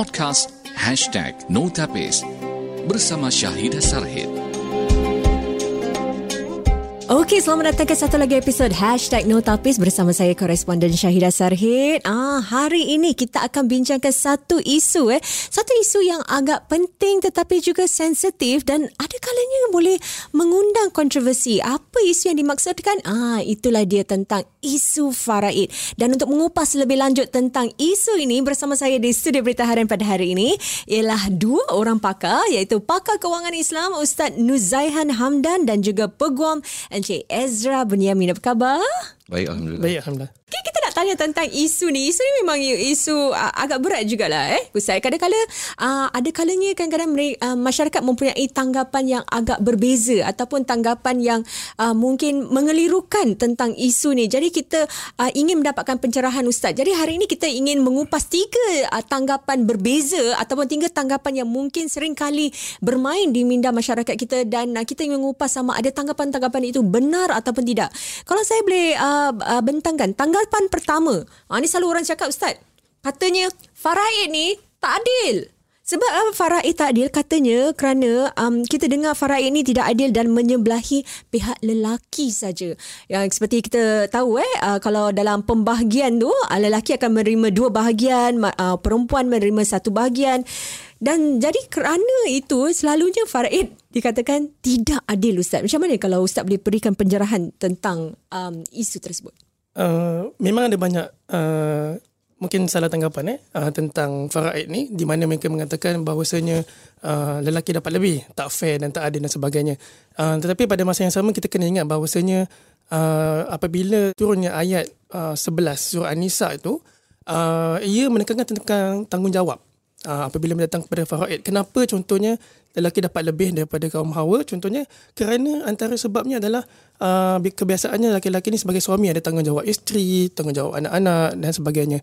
Podcast Notapis bersama Syahidah Sarhid. Okey, selamat datang ke satu lagi episod Hashtag Notapis bersama saya koresponden Syahidah Sarhid. Ah, hari ini kita akan bincangkan satu isu. eh, Satu isu yang agak penting tetapi juga sensitif dan ada kalanya boleh mengundang kontroversi. Apa isu yang dimaksudkan? Ah, itulah dia tentang isu faraid. Dan untuk mengupas lebih lanjut tentang isu ini bersama saya di studio Berita Harian pada hari ini ialah dua orang pakar iaitu pakar kewangan Islam Ustaz Nuzaihan Hamdan dan juga peguam Encik Ezra Bunyamin. Apa khabar? Baik, Alhamdulillah. Baik, Alhamdulillah. Okay, kita nak tanya tentang isu ni. Isu ni memang isu uh, agak berat jugalah eh. Ustaz, kadang-kadang uh, ada kalanya kadang-kadang uh, masyarakat mempunyai tanggapan yang agak berbeza ataupun tanggapan yang uh, mungkin mengelirukan tentang isu ni. Jadi kita uh, ingin mendapatkan pencerahan Ustaz. Jadi hari ini kita ingin mengupas tiga uh, tanggapan berbeza ataupun tiga tanggapan yang mungkin sering kali bermain di minda masyarakat kita dan uh, kita ingin mengupas sama ada tanggapan-tanggapan itu benar ataupun tidak. Kalau saya boleh uh, uh, bentangkan tanggapan pertama. Ha, ni selalu orang cakap Ustaz. Katanya faraid ni tak adil. Sebab apa faraid tak adil? Katanya kerana um, kita dengar faraid ni tidak adil dan menyebelahi pihak lelaki saja. Yang seperti kita tahu eh uh, kalau dalam pembahagian tu uh, lelaki akan menerima dua bahagian, uh, perempuan menerima satu bahagian. Dan jadi kerana itu selalunya faraid dikatakan tidak adil Ustaz. Macam mana kalau Ustaz boleh berikan penjarahan tentang um, isu tersebut? Uh, memang ada banyak uh, mungkin salah tanggapan eh uh, tentang faraid ni di mana mereka mengatakan bahawasanya uh, lelaki dapat lebih, tak fair dan tak adil dan sebagainya. Uh, tetapi pada masa yang sama kita kena ingat bahawasanya uh, apabila turunnya ayat uh, 11 surah An-Nisa itu uh, ia menekankan tentang tanggungjawab. Uh, apabila datang kepada faraid. Kenapa contohnya lelaki dapat lebih daripada kaum hawa? Contohnya kerana antara sebabnya adalah uh, kebiasaannya lelaki-lelaki ni sebagai suami ada tanggungjawab isteri, tanggungjawab anak-anak dan sebagainya.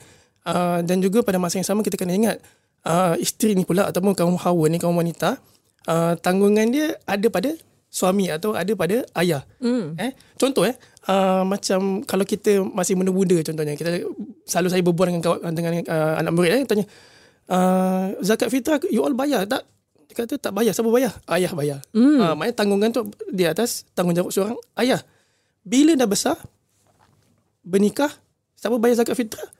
Uh, dan juga pada masa yang sama kita kena ingat uh, isteri ni pula ataupun kaum hawa ni kaum wanita uh, tanggungan dia ada pada suami atau ada pada ayah. Mm. Eh contoh eh uh, macam kalau kita masih muda-muda contohnya kita selalu saya berbual dengan kawan dengan uh, anak murid eh tanya uh, zakat fitrah you all bayar tak? Dia kata tak bayar. Siapa bayar? Ayah bayar. Mm. Uh, maknanya tanggungan tu di atas tanggungjawab seorang ayah. Bila dah besar, bernikah, siapa bayar zakat fitrah?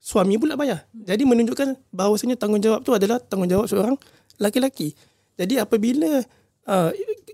Suami pula bayar. Jadi menunjukkan bahawasanya tanggungjawab tu adalah tanggungjawab seorang laki-laki. Jadi apabila uh,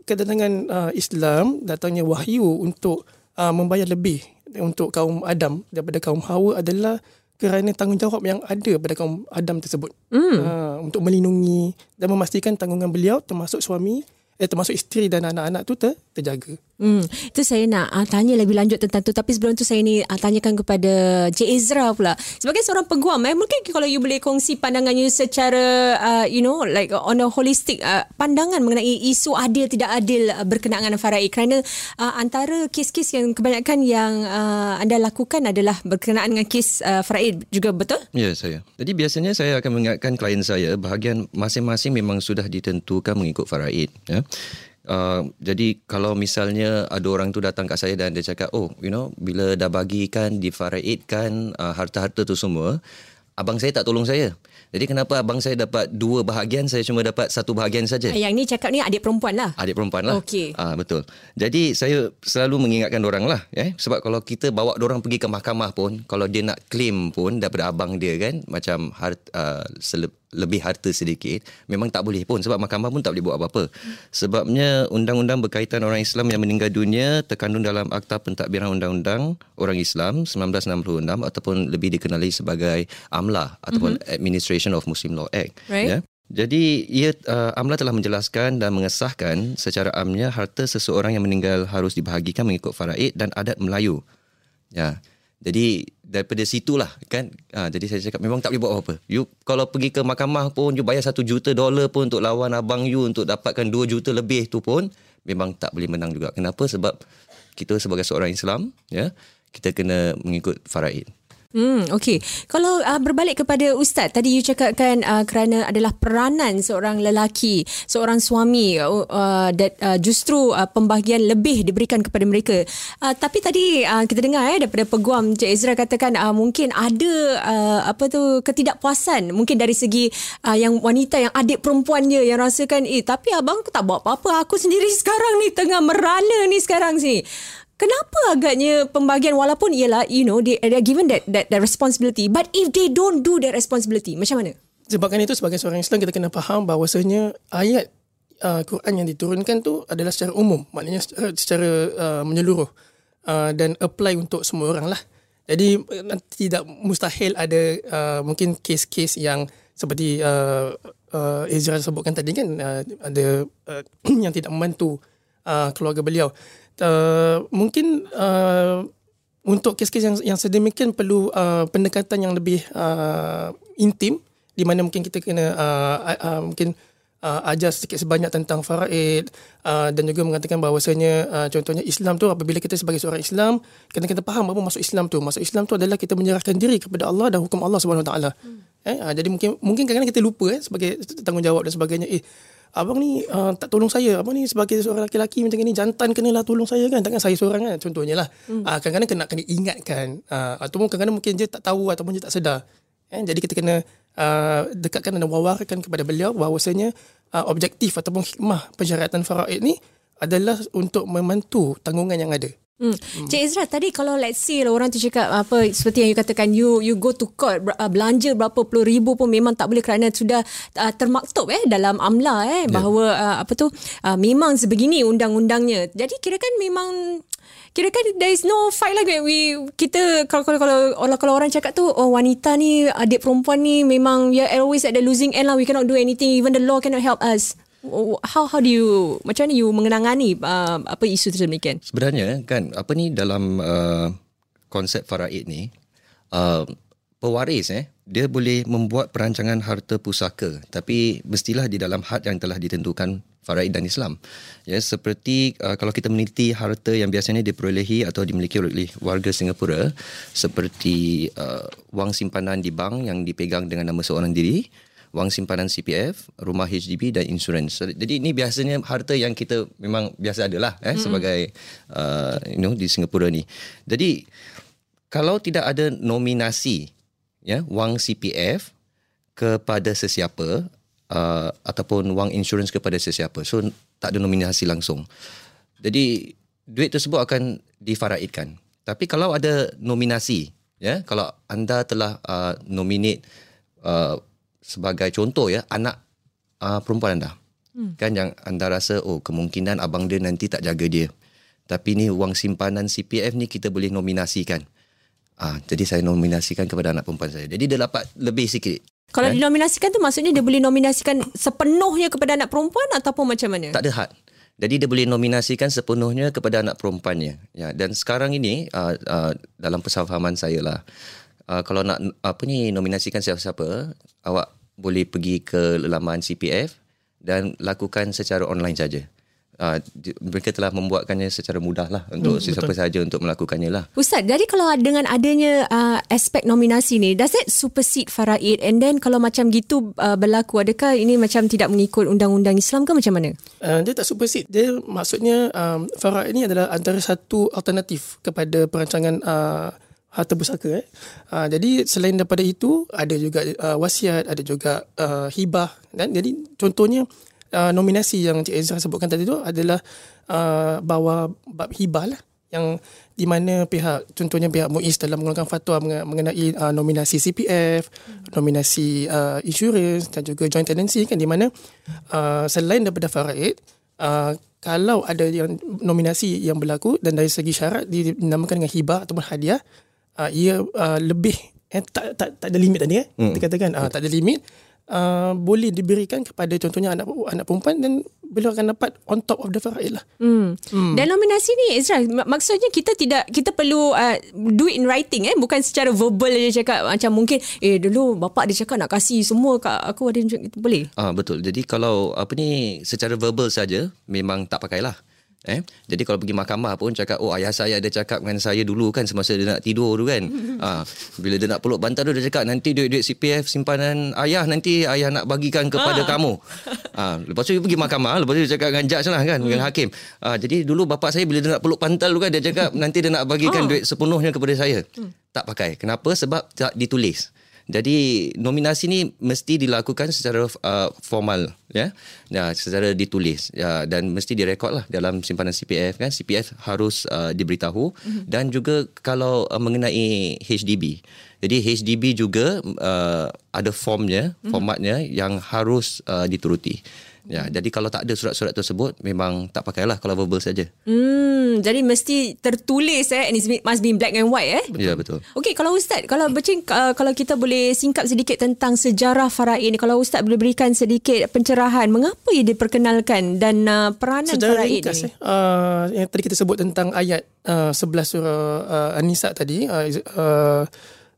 kedatangan uh, Islam datangnya wahyu untuk uh, membayar lebih untuk kaum Adam daripada kaum Hawa adalah kerana tanggungjawab yang ada pada kaum Adam tersebut mm. uh, untuk melindungi dan memastikan tanggungan beliau termasuk suami eh termasuk isteri dan anak-anak tu ter, terjaga. Hmm, itu saya nak uh, tanya lebih lanjut tentang tu tapi sebelum tu saya ni uh, tanyakan kepada J Ezra pula. Sebagai seorang peguam eh mungkin kalau you boleh kongsi pandangan you secara uh, you know like on a holistic uh, pandangan mengenai isu adil tidak adil uh, berkenaan dengan faraid kerana uh, antara kes-kes yang kebanyakan yang uh, anda lakukan adalah berkenaan dengan kes uh, faraid juga betul? Ya, saya. Jadi biasanya saya akan mengingatkan klien saya bahagian masing-masing memang sudah ditentukan mengikut faraid ya. Uh, jadi kalau misalnya ada orang tu datang kat saya dan dia cakap oh you know bila dah bagikan difaraidkan uh, harta-harta tu semua abang saya tak tolong saya. Jadi kenapa abang saya dapat dua bahagian saya cuma dapat satu bahagian saja? Yang ni cakap ni adik perempuan lah. Adik perempuan lah. Okey. uh, betul. Jadi saya selalu mengingatkan orang lah eh? sebab kalau kita bawa orang pergi ke mahkamah pun kalau dia nak claim pun daripada abang dia kan macam harta, uh, seleb, lebih harta sedikit memang tak boleh pun sebab mahkamah pun tak boleh buat apa-apa sebabnya undang-undang berkaitan orang Islam yang meninggal dunia terkandung dalam akta pentadbiran undang-undang orang Islam 1966 ataupun lebih dikenali sebagai AMLA ataupun mm-hmm. Administration of Muslim Law Act Right. ya jadi ia uh, AMLA telah menjelaskan dan mengesahkan secara amnya harta seseorang yang meninggal harus dibahagikan mengikut faraid dan adat Melayu ya jadi daripada situlah kan? Ha, jadi saya cakap memang tak boleh buat apa-apa. You kalau pergi ke mahkamah pun you bayar satu juta dolar pun untuk lawan abang you untuk dapatkan dua juta lebih tu pun memang tak boleh menang juga. Kenapa? Sebab kita sebagai seorang Islam ya kita kena mengikut faraid Hmm, okay. Kalau uh, berbalik kepada Ustaz, tadi you cakapkan uh, kerana adalah peranan seorang lelaki, seorang suami uh, that uh, justru uh, pembahagian lebih diberikan kepada mereka. Uh, tapi tadi uh, kita dengar eh daripada peguam Cik Ezra katakan uh, mungkin ada uh, apa tu ketidakpuasan mungkin dari segi uh, yang wanita yang adik perempuannya yang rasakan eh tapi abang tak buat apa-apa aku sendiri sekarang ni tengah merana ni sekarang sini. Kenapa agaknya pembagian walaupun ialah you know they, they are given that, that that responsibility but if they don't do that responsibility macam mana? Sebabkan itu sebagai seorang Islam kita kena faham bahawasanya ayat uh, Quran yang diturunkan tu adalah secara umum maknanya secara, secara uh, menyeluruh uh, dan apply untuk semua orang lah. Jadi tidak mustahil ada uh, mungkin kes-kes yang seperti uh, uh, Ezra sebutkan tadi kan uh, ada uh, yang tidak membantu uh, keluarga beliau. Uh, mungkin uh, untuk kes-kes yang yang sedemikian perlu uh, pendekatan yang lebih uh, intim di mana mungkin kita kena uh, uh, mungkin uh, ajar sedikit sebanyak tentang faraid uh, dan juga mengatakan bahawasanya uh, contohnya Islam tu apabila kita sebagai seorang Islam kena kita faham apa masuk Islam tu. Masuk Islam tu adalah kita menyerahkan diri kepada Allah dan hukum Allah Subhanahu taala. Hmm. eh uh, jadi mungkin mungkin kadang-kadang kita lupa eh sebagai tanggungjawab dan sebagainya. Eh abang ni uh, tak tolong saya. Abang ni sebagai seorang lelaki macam ni jantan kenalah tolong saya kan? Takkan saya seorang kan? Contohnya lah. Hmm. uh, kadang-kadang kena kena ingatkan. Uh, ataupun kadang-kadang mungkin dia tak tahu ataupun dia tak sedar. Eh? jadi kita kena uh, dekatkan dan wawarkan kepada beliau bahawasanya uh, objektif ataupun hikmah pensyaratan faraid ni adalah untuk membantu tanggungan yang ada Hmm. Cik Ezra tadi kalau let's say lah orang tu cakap apa seperti yang you katakan you you go to court uh, belanja berapa puluh ribu pun memang tak boleh kerana sudah uh, termaktub eh dalam amla eh yeah. bahawa uh, apa tu uh, memang sebegini undang-undangnya. Jadi kira kan memang kira kan there is no fight lah we kita kalau kalau kalau kalau orang cakap tu oh wanita ni adik perempuan ni memang we are always at the losing end lah we cannot do anything even the law cannot help us how how do you macam mana you mengenangani uh, apa isu tersebut sebenarnya kan apa ni dalam uh, konsep faraid ni uh, pewaris eh dia boleh membuat perancangan harta pusaka. Tapi mestilah di dalam had yang telah ditentukan faraid dan Islam. Ya seperti uh, kalau kita meneliti harta yang biasanya diperolehi atau dimiliki oleh warga Singapura seperti uh, wang simpanan di bank yang dipegang dengan nama seorang diri wang simpanan CPF, rumah HDB dan insurans. Jadi ini biasanya harta yang kita memang biasa adalah eh hmm. sebagai uh, you know di Singapura ni. Jadi kalau tidak ada nominasi ya wang CPF kepada sesiapa uh, ataupun wang insurans kepada sesiapa. So tak ada nominasi langsung. Jadi duit tersebut akan difaraidkan. Tapi kalau ada nominasi ya kalau anda telah uh, nominate uh, sebagai contoh ya anak uh, perempuan anda. Hmm. kan yang anda rasa oh kemungkinan abang dia nanti tak jaga dia. Tapi ni wang simpanan CPF ni kita boleh nominasikan. Ah jadi saya nominasikan kepada anak perempuan saya. Jadi dia dapat lebih sikit. Kalau eh? dinominasikan tu maksudnya dia boleh nominasikan sepenuhnya kepada anak perempuan ataupun macam mana? Tak ada had. Jadi dia boleh nominasikan sepenuhnya kepada anak perempuannya. Ya dan sekarang ini uh, uh, dalam persafahaman saya lah uh, kalau nak apa ni nominasikan siapa-siapa awak boleh pergi ke laman CPF dan lakukan secara online saja. Uh, mereka telah membuatkannya secara mudah lah untuk hmm, sesiapa saja untuk melakukannya lah. Ustaz, jadi kalau dengan adanya uh, aspek nominasi ni, does that supersede faraid? And then kalau macam gitu uh, berlaku, adakah ini macam tidak mengikut undang-undang Islam ke macam mana? Uh, dia tak supersede. Dia maksudnya um, faraid ni adalah antara satu alternatif kepada perancangan uh, harta pusaka eh. Uh, jadi selain daripada itu ada juga uh, wasiat, ada juga uh, hibah dan jadi contohnya uh, nominasi yang Cik Ezra sebutkan tadi tu adalah uh, bawa bab hibah lah yang di mana pihak contohnya pihak MUIS dalam mengeluarkan fatwa mengenai uh, nominasi CPF, hmm. nominasi uh, insurance dan juga joint tenancy kan di mana uh, selain daripada faraid uh, kalau ada yang nominasi yang berlaku dan dari segi syarat dinamakan dengan hibah ataupun hadiah uh, ia uh, lebih eh, tak, tak tak ada limit tadi eh hmm. kita katakan uh, tak ada limit uh, boleh diberikan kepada contohnya anak anak perempuan dan beliau akan dapat on top of the faraid lah. Hmm. hmm. Dan nominasi ni Ezra maksudnya kita tidak kita perlu uh, do it in writing eh bukan secara verbal dia cakap macam mungkin eh dulu bapak dia cakap nak kasih semua kat aku ada itu boleh. Ah betul. Jadi kalau apa ni secara verbal saja memang tak pakailah. Eh, jadi kalau pergi mahkamah pun cakap oh ayah saya ada cakap dengan saya dulu kan semasa dia nak tidur tu kan. ha, bila dia nak peluk bantal tu dia cakap nanti duit-duit CPF simpanan ayah nanti ayah nak bagikan kepada kamu. Ha, lepas tu dia pergi mahkamah, lepas tu dia cakap dengan judge lah kan, dengan hakim. Ha, jadi dulu bapak saya bila dia nak peluk bantal tu kan dia cakap nanti dia nak bagikan duit sepenuhnya kepada saya. Tak pakai. Kenapa? Sebab tak ditulis. Jadi nominasi ni mesti dilakukan secara uh, formal ya. Ya, secara ditulis ya dan mesti direkod lah dalam simpanan CPF kan. CPF harus uh, diberitahu mm-hmm. dan juga kalau uh, mengenai HDB. Jadi HDB juga uh, ada formnya, mm-hmm. formatnya yang harus uh, dituruti. Ya, jadi kalau tak ada surat-surat tersebut memang tak pakailah kalau verbal saja. Hmm, jadi mesti tertulis eh and it must be in black and white eh. Ya, betul. Okey, kalau ustaz kalau bercing uh, kalau kita boleh singkap sedikit tentang sejarah faraid ni kalau ustaz boleh berikan sedikit pencerahan mengapa ia diperkenalkan dan uh, peranan Sejarah faraid ringkas, ni. eh, uh, yang tadi kita sebut tentang ayat uh, 11 surah uh, An-Nisa tadi uh, uh,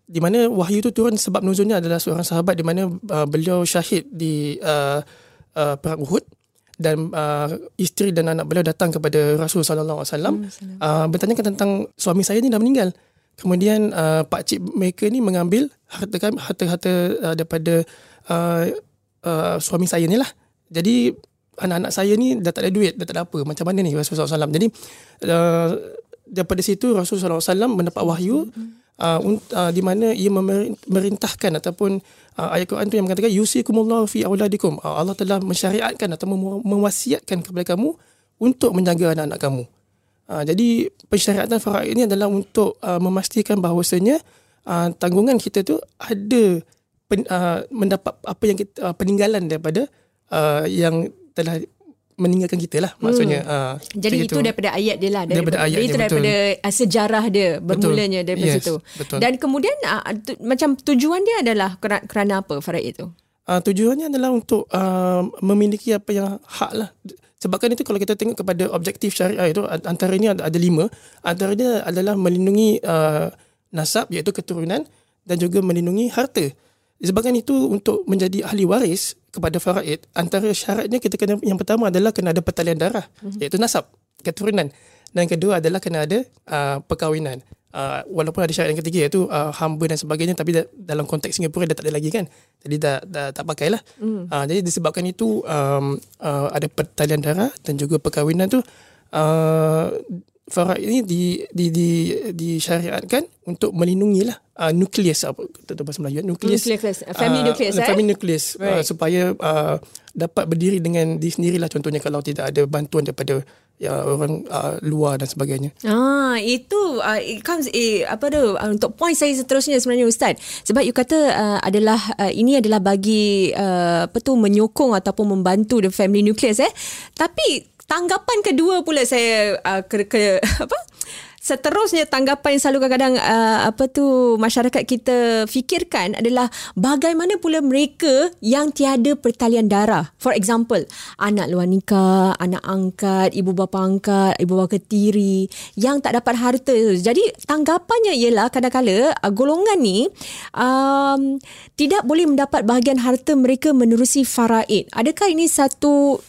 di mana wahyu itu turun sebab nuzulnya adalah seorang sahabat di mana uh, beliau syahid di uh, uh, perang Uhud dan uh, isteri dan anak beliau datang kepada Rasul sallallahu alaihi wasallam uh, bertanyakan tentang suami saya ni dah meninggal. Kemudian uh, pak cik mereka ni mengambil harta harta-harta uh, daripada uh, uh, suami saya ni lah. Jadi anak-anak saya ni dah tak ada duit, dah tak ada apa. Macam mana ni Rasulullah SAW? Jadi uh, daripada situ Rasulullah SAW mendapat wahyu uh, uh, di mana ia memer- merintahkan ataupun uh, ayat Quran tu yang mengatakan yusikumullahu fi auladikum. Uh, Allah telah mensyariatkan atau mewasiatkan kepada kamu untuk menjaga anak-anak kamu. Uh, jadi pensyariatan faraid ini adalah untuk uh, memastikan bahawasanya uh, tanggungan kita tu ada pen, uh, mendapat apa yang kita uh, peninggalan daripada uh, yang telah meninggalkan kita lah maksudnya. Uh, Jadi begitu. itu daripada ayat dia lah Daripada ayat itu dia, daripada uh, sejarah dia bermulanya daripada Yes, situ. betul. Dan kemudian uh, tu, macam tujuan dia adalah kerana, kerana apa faraid itu? Uh, tujuannya adalah untuk uh, memiliki apa yang hak lah. Sebabkan itu kalau kita tengok kepada objektif syariah itu antara ini ada, ada lima. Antaranya adalah melindungi uh, nasab iaitu keturunan dan juga melindungi harta. Disebabkan itu untuk menjadi ahli waris kepada faraid antara syaratnya kita kena yang pertama adalah kena ada pertalian darah mm-hmm. iaitu nasab keturunan dan kedua adalah kena ada uh, perkahwinan. Uh, walaupun ada syarat yang ketiga iaitu uh, hamba dan sebagainya tapi da- dalam konteks Singapura dah tak ada lagi kan. Jadi dah, dah tak pakai lah. Mm. Uh, jadi disebabkan itu um, uh, ada pertalian darah dan juga perkahwinan tu uh, faraid ini di di di disyariatkan untuk melindungi lah uh, nukleus apa kata bahasa Melayu eh? nukleus Nucleus, family Ah, nucleus, eh? family nucleus uh, Right. supaya uh, dapat berdiri dengan diri sendirilah contohnya kalau tidak ada bantuan daripada ya orang uh, luar dan sebagainya Ah, itu uh, it comes eh, apa tu uh, untuk point saya seterusnya sebenarnya ustaz. Sebab you kata uh, adalah uh, ini adalah bagi uh, apa tu menyokong ataupun membantu the family nucleus eh. Tapi tanggapan kedua pula saya uh, ke, ke apa Seterusnya tanggapan yang selalu kadang-kadang uh, apa tu masyarakat kita fikirkan adalah bagaimana pula mereka yang tiada pertalian darah. For example, anak luar nikah, anak angkat, ibu bapa angkat, ibu bapa ketiri yang tak dapat harta. Jadi tanggapannya ialah kadang-kala uh, golongan ni um, tidak boleh mendapat bahagian harta mereka menerusi faraid. Adakah ini satu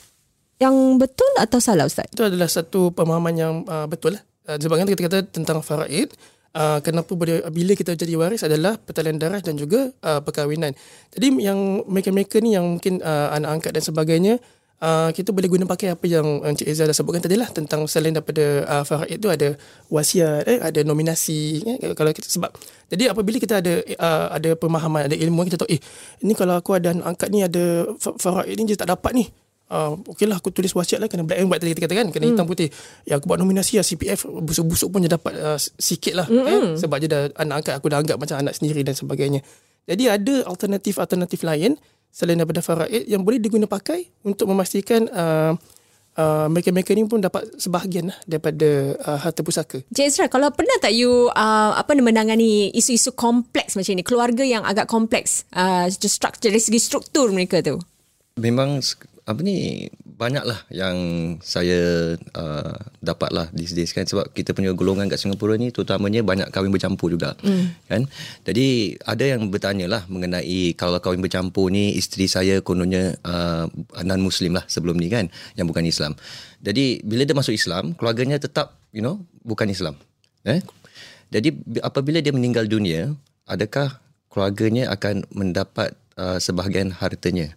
yang betul atau salah Ustaz? itu adalah satu pemahaman yang uh, betul lah. Uh, sebabkan kita kata tentang faraid uh, kenapa boleh bila kita jadi waris adalah pertalian darah dan juga uh, perkahwinan. Jadi yang mereka-mereka ni yang mungkin uh, anak angkat dan sebagainya Uh, kita boleh guna pakai apa yang Encik Ezra dah sebutkan tadi lah tentang selain daripada uh, faraid tu ada wasiat eh, ada nominasi eh, kalau kita sebab jadi apabila kita ada uh, ada pemahaman ada ilmu kita tahu eh ini kalau aku ada anak angkat ni ada fa- faraid ni dia tak dapat ni Uh, okey lah aku tulis wasiat lah kena black and white tadi kita kata kan kena hitam putih. Ya aku buat nominasi lah CPF busuk-busuk pun dia dapat uh, sikit lah eh, sebab dia dah anak angkat aku dah anggap macam anak sendiri dan sebagainya. Jadi ada alternatif-alternatif lain selain daripada faraid yang boleh diguna pakai untuk memastikan uh, uh, mereka-mereka ni pun dapat sebahagian lah daripada uh, harta pusaka. Cik Ezra, kalau pernah tak you uh, apa nama menangani isu-isu kompleks macam ni, keluarga yang agak kompleks, uh, struktur dari segi struktur mereka tu? memang apa ni banyaklah yang saya uh, dapatlah these days kan. Sebab kita punya golongan kat Singapura ni terutamanya banyak kahwin bercampur juga mm. kan? Jadi ada yang bertanya lah mengenai kalau kahwin bercampur ni isteri saya kononnya uh, non muslim lah sebelum ni kan yang bukan Islam. Jadi bila dia masuk Islam keluarganya tetap you know bukan Islam eh? Jadi apabila dia meninggal dunia adakah keluarganya akan mendapat uh, sebahagian hartanya?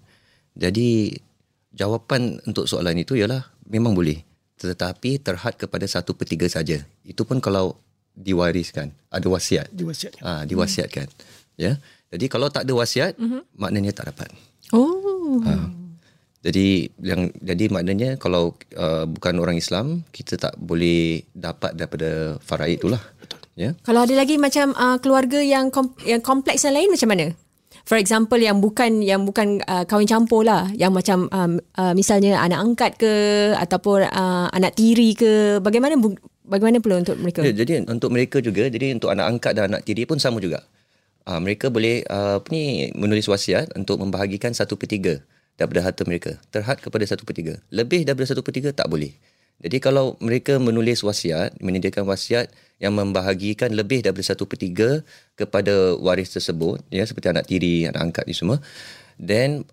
Jadi jawapan untuk soalan itu ialah memang boleh. Tetapi terhad kepada satu per tiga saja. Itu pun kalau diwariskan. Ada wasiat. Diwasiatkan. ah ha, diwasiatkan ya. Jadi kalau tak ada wasiat mm-hmm. maknanya tak dapat. Oh. ha. jadi yang jadi maknanya kalau uh, bukan orang Islam kita tak boleh dapat daripada faraid itulah. Ya. Kalau ada lagi macam uh, keluarga yang kom- yang kompleks yang lain macam mana? For example yang bukan yang bukan uh, kahwin campur lah, yang macam um, uh, misalnya anak angkat ke ataupun uh, anak tiri ke, bagaimana bu- bagaimana pula untuk mereka? Ya, jadi untuk mereka juga, jadi untuk anak angkat dan anak tiri pun sama juga. Uh, mereka boleh uh, apa ni menulis wasiat untuk membahagikan satu per tiga daripada harta mereka. Terhad kepada satu per tiga. Lebih daripada satu per tiga tak boleh. Jadi kalau mereka menulis wasiat, menyediakan wasiat yang membahagikan lebih daripada satu per tiga kepada waris tersebut, ya seperti anak tiri, anak angkat ni semua, then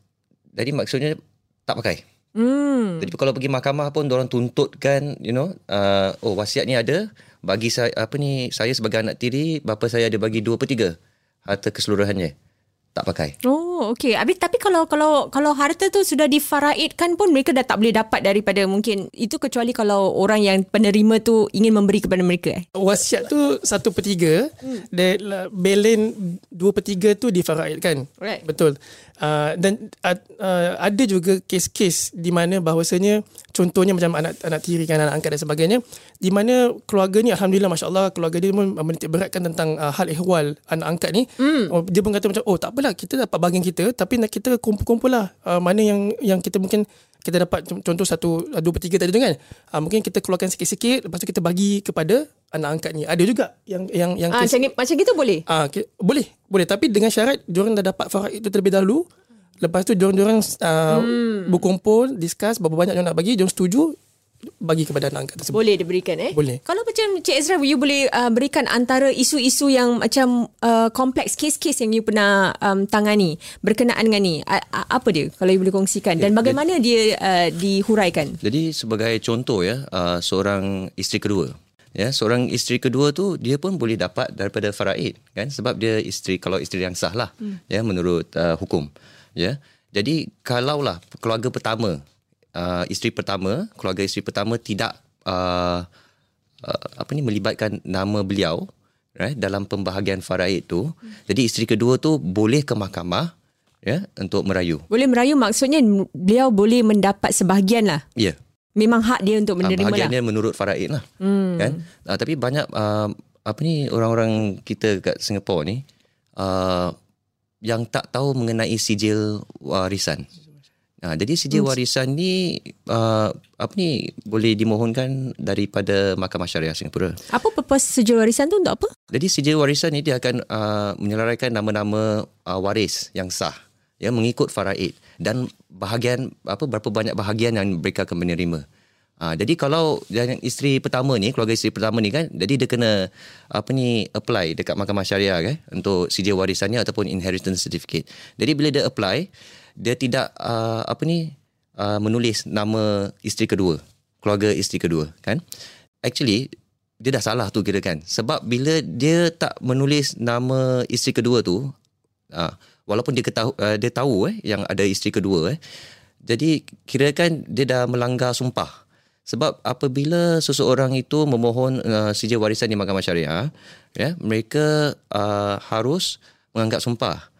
jadi maksudnya tak pakai. Hmm. Jadi kalau pergi mahkamah pun orang tuntutkan you know uh, oh wasiat ni ada bagi saya apa ni saya sebagai anak tiri bapa saya ada bagi 2 per 3 harta keseluruhannya tak pakai. Oh, okey. Habis tapi kalau kalau kalau harta tu sudah difaraidkan pun mereka dah tak boleh dapat daripada mungkin itu kecuali kalau orang yang penerima tu ingin memberi kepada mereka eh. Wasiat tu satu per tiga, hmm. dan belen dua per tiga tu difaraidkan. Right. Betul. Uh, dan uh, uh, ada juga kes-kes di mana bahawasanya contohnya macam anak anak tiri kan anak angkat dan sebagainya di mana keluarga ni alhamdulillah masya-Allah keluarga dia pun menitik beratkan tentang uh, hal ehwal anak angkat ni mm. oh, dia pun kata macam oh tak apalah kita dapat bahagian kita tapi nak kita kumpul-kumpul lah uh, mana yang yang kita mungkin kita dapat contoh satu dua per tiga tadi tu kan uh, mungkin kita keluarkan sikit-sikit lepas tu kita bagi kepada anak angkat ni ada juga yang yang yang Ah, kes, macam ni, macam gitu boleh. Ah, okay. boleh, boleh tapi dengan syarat diorang dah dapat faraid itu terlebih dahulu. Lepas tu diorang diorang uh, hmm. berkumpul, discuss berapa banyak diorang nak bagi, diorang setuju bagi kepada anak angkat tersebut. Boleh diberikan eh? Boleh. Kalau macam Cik Ezra, you boleh uh, berikan antara isu-isu yang macam uh, kompleks, kes-kes yang you pernah um, tangani berkenaan dengan ni. A- apa dia kalau you boleh kongsikan? Dan bagaimana dia uh, dihuraikan? Jadi sebagai contoh ya uh, seorang isteri kedua ya seorang isteri kedua tu dia pun boleh dapat daripada faraid kan sebab dia isteri kalau isteri yang sah lah hmm. ya menurut uh, hukum ya jadi kalaulah keluarga pertama uh, isteri pertama keluarga isteri pertama tidak uh, uh, apa ni melibatkan nama beliau right dalam pembahagian faraid tu hmm. jadi isteri kedua tu boleh ke mahkamah ya untuk merayu Boleh merayu maksudnya beliau boleh mendapat sebahagian lah. ya Memang hak dia untuk Ah, menerima lah. bahagiannya menurut faraid lah hmm. kan uh, tapi banyak uh, apa ni orang-orang kita kat Singapura ni uh, yang tak tahu mengenai sijil warisan Nah, jadi sijil warisan ni uh, apa ni boleh dimohonkan daripada Mahkamah Syariah Singapura. Apa purpose sejil warisan tu untuk apa? Jadi sijil warisan ni dia akan uh, menyelarakan nama-nama uh, waris yang sah ya mengikut faraid dan bahagian apa berapa banyak bahagian yang mereka akan menerima. Ha, jadi kalau yang isteri pertama ni, keluarga isteri pertama ni kan, jadi dia kena apa ni apply dekat mahkamah syariah kan untuk sijil warisannya ataupun inheritance certificate. Jadi bila dia apply, dia tidak uh, apa ni uh, menulis nama isteri kedua, keluarga isteri kedua kan. Actually dia dah salah tu kira kan. Sebab bila dia tak menulis nama isteri kedua tu, uh, walaupun dia ketahu, uh, dia tahu eh yang ada isteri kedua eh. Jadi kirakan dia dah melanggar sumpah. Sebab apabila seseorang itu memohon uh, sijil warisan di mahkamah syariah, ya, mereka uh, harus menganggap sumpah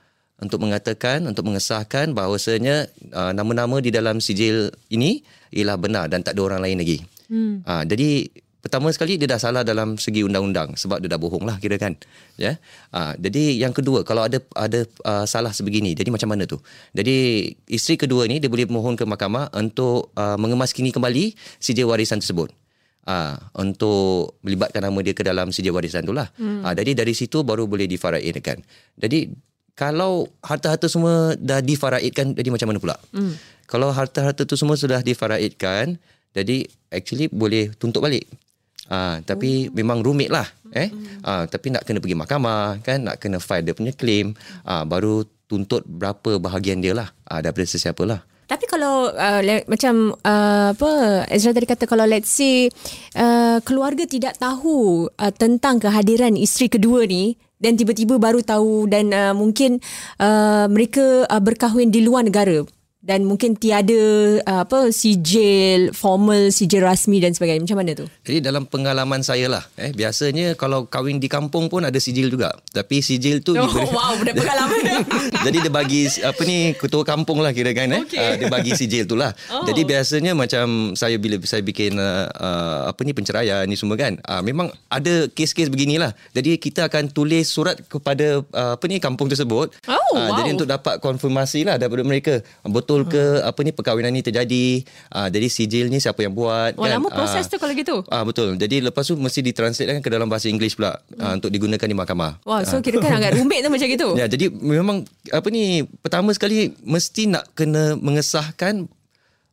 untuk mengatakan untuk mengesahkan bahawasanya uh, nama-nama di dalam sijil ini ialah benar dan tak ada orang lain lagi. Hmm. Uh, jadi pertama sekali dia dah salah dalam segi undang-undang sebab dia dah bohong lah kira kan. Ya. Uh, jadi yang kedua kalau ada ada uh, salah sebegini jadi macam mana tu? Jadi isteri kedua ni dia boleh mohon ke mahkamah untuk uh, mengemaskini kembali sijil warisan tersebut. Ah, untuk melibatkan nama dia ke dalam sijil warisan tu lah. Hmm. Ah, jadi dari situ baru boleh difaraidkan. Jadi kalau harta-harta semua dah difaraidkan jadi macam mana pula? Hmm. Kalau harta-harta tu semua sudah difaraidkan, jadi actually boleh tuntut balik. Ah, tapi oh. memang rumit lah eh. Hmm. Ah, tapi nak kena pergi mahkamah kan, nak kena file dia punya claim, ah, baru tuntut berapa bahagian dia lah ah, daripada sesiapa lah. Tapi kalau uh, le- macam uh, apa Ezra tadi kata kalau let's say uh, keluarga tidak tahu uh, tentang kehadiran isteri kedua ni dan tiba-tiba baru tahu dan uh, mungkin uh, mereka uh, berkahwin di luar negara dan mungkin tiada uh, apa sijil formal sijil rasmi dan sebagainya. Macam mana tu? Jadi dalam pengalaman saya lah eh biasanya kalau kahwin di kampung pun ada sijil juga. Tapi sijil tu oh, diberi, wow ada pengalaman. Jadi dia bagi apa ni ketua kampung lah kira kan eh. Okay. uh, dia bagi sijil tu lah. Oh. jadi biasanya macam saya bila saya bikin uh, uh, apa ni penceraian ni semua kan uh, memang ada kes-kes beginilah. Jadi kita akan tulis surat kepada uh, apa ni kampung tersebut. Oh, uh, wow. jadi untuk dapat konfirmasi lah daripada mereka. Betul betul ke hmm. apa ni perkahwinan ni terjadi uh, jadi sijil ni siapa yang buat oh, kan lama proses uh, tu kalau gitu ah uh, betul jadi lepas tu mesti ditranslate kan ke dalam bahasa Inggeris pula hmm. uh, untuk digunakan di mahkamah wah so uh. kira kan agak rumit tu macam gitu ya jadi memang apa ni pertama sekali mesti nak kena mengesahkan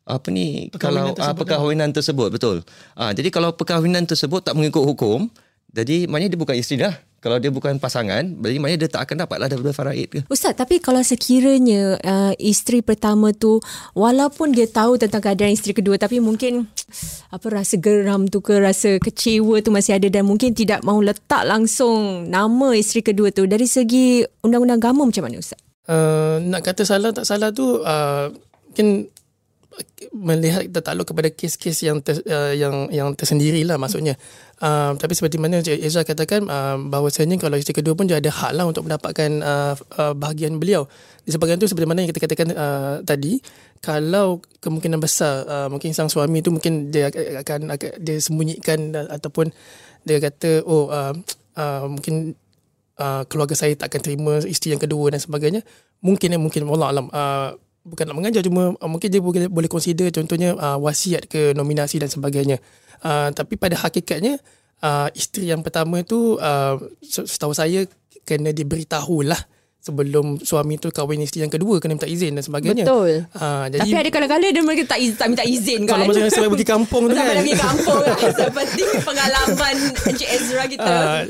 apa ni perkahwinan kalau tersebut uh, perkahwinan kan? tersebut betul uh, jadi kalau perkahwinan tersebut tak mengikut hukum jadi maknanya dia bukan isteri dah. Kalau dia bukan pasangan berarti maknanya dia tak akan dapatlah daripada faraid ke? Ustaz tapi kalau sekiranya uh, isteri pertama tu walaupun dia tahu tentang keadaan isteri kedua tapi mungkin apa rasa geram tu ke rasa kecewa tu masih ada dan mungkin tidak mahu letak langsung nama isteri kedua tu dari segi undang-undang agama macam mana ustaz? Uh, nak kata salah tak salah tu uh, mungkin melihat tertakluk kepada kes-kes yang ter, uh, yang yang tersendirilah maksudnya. Uh, tapi seperti mana Cik Ezra katakan uh, bahawasanya kalau isteri kedua pun dia ada hak lah untuk mendapatkan uh, uh, bahagian beliau. Disebabkan itu seperti mana yang kita katakan uh, tadi, kalau kemungkinan besar uh, mungkin sang suami itu mungkin dia akan, akan dia sembunyikan ataupun dia kata oh uh, uh, mungkin uh, keluarga saya tak akan terima isteri yang kedua dan sebagainya. Mungkin ya mungkin Allah alam uh, bukan nak mengajar cuma uh, mungkin dia boleh boleh consider contohnya uh, wasiat ke nominasi dan sebagainya. Uh, tapi pada hakikatnya uh, isteri yang pertama tu uh, setahu saya kena diberitahu lah sebelum suami tu kahwin isteri yang kedua kena minta izin dan sebagainya. Betul. Ha, jadi, Tapi ada kala-kala dia mereka tak, izin, tak minta izin kan. Kalau macam saya pergi kampung tu kan. Sampai pergi kampung seperti pengalaman Encik Ezra kita. Uh,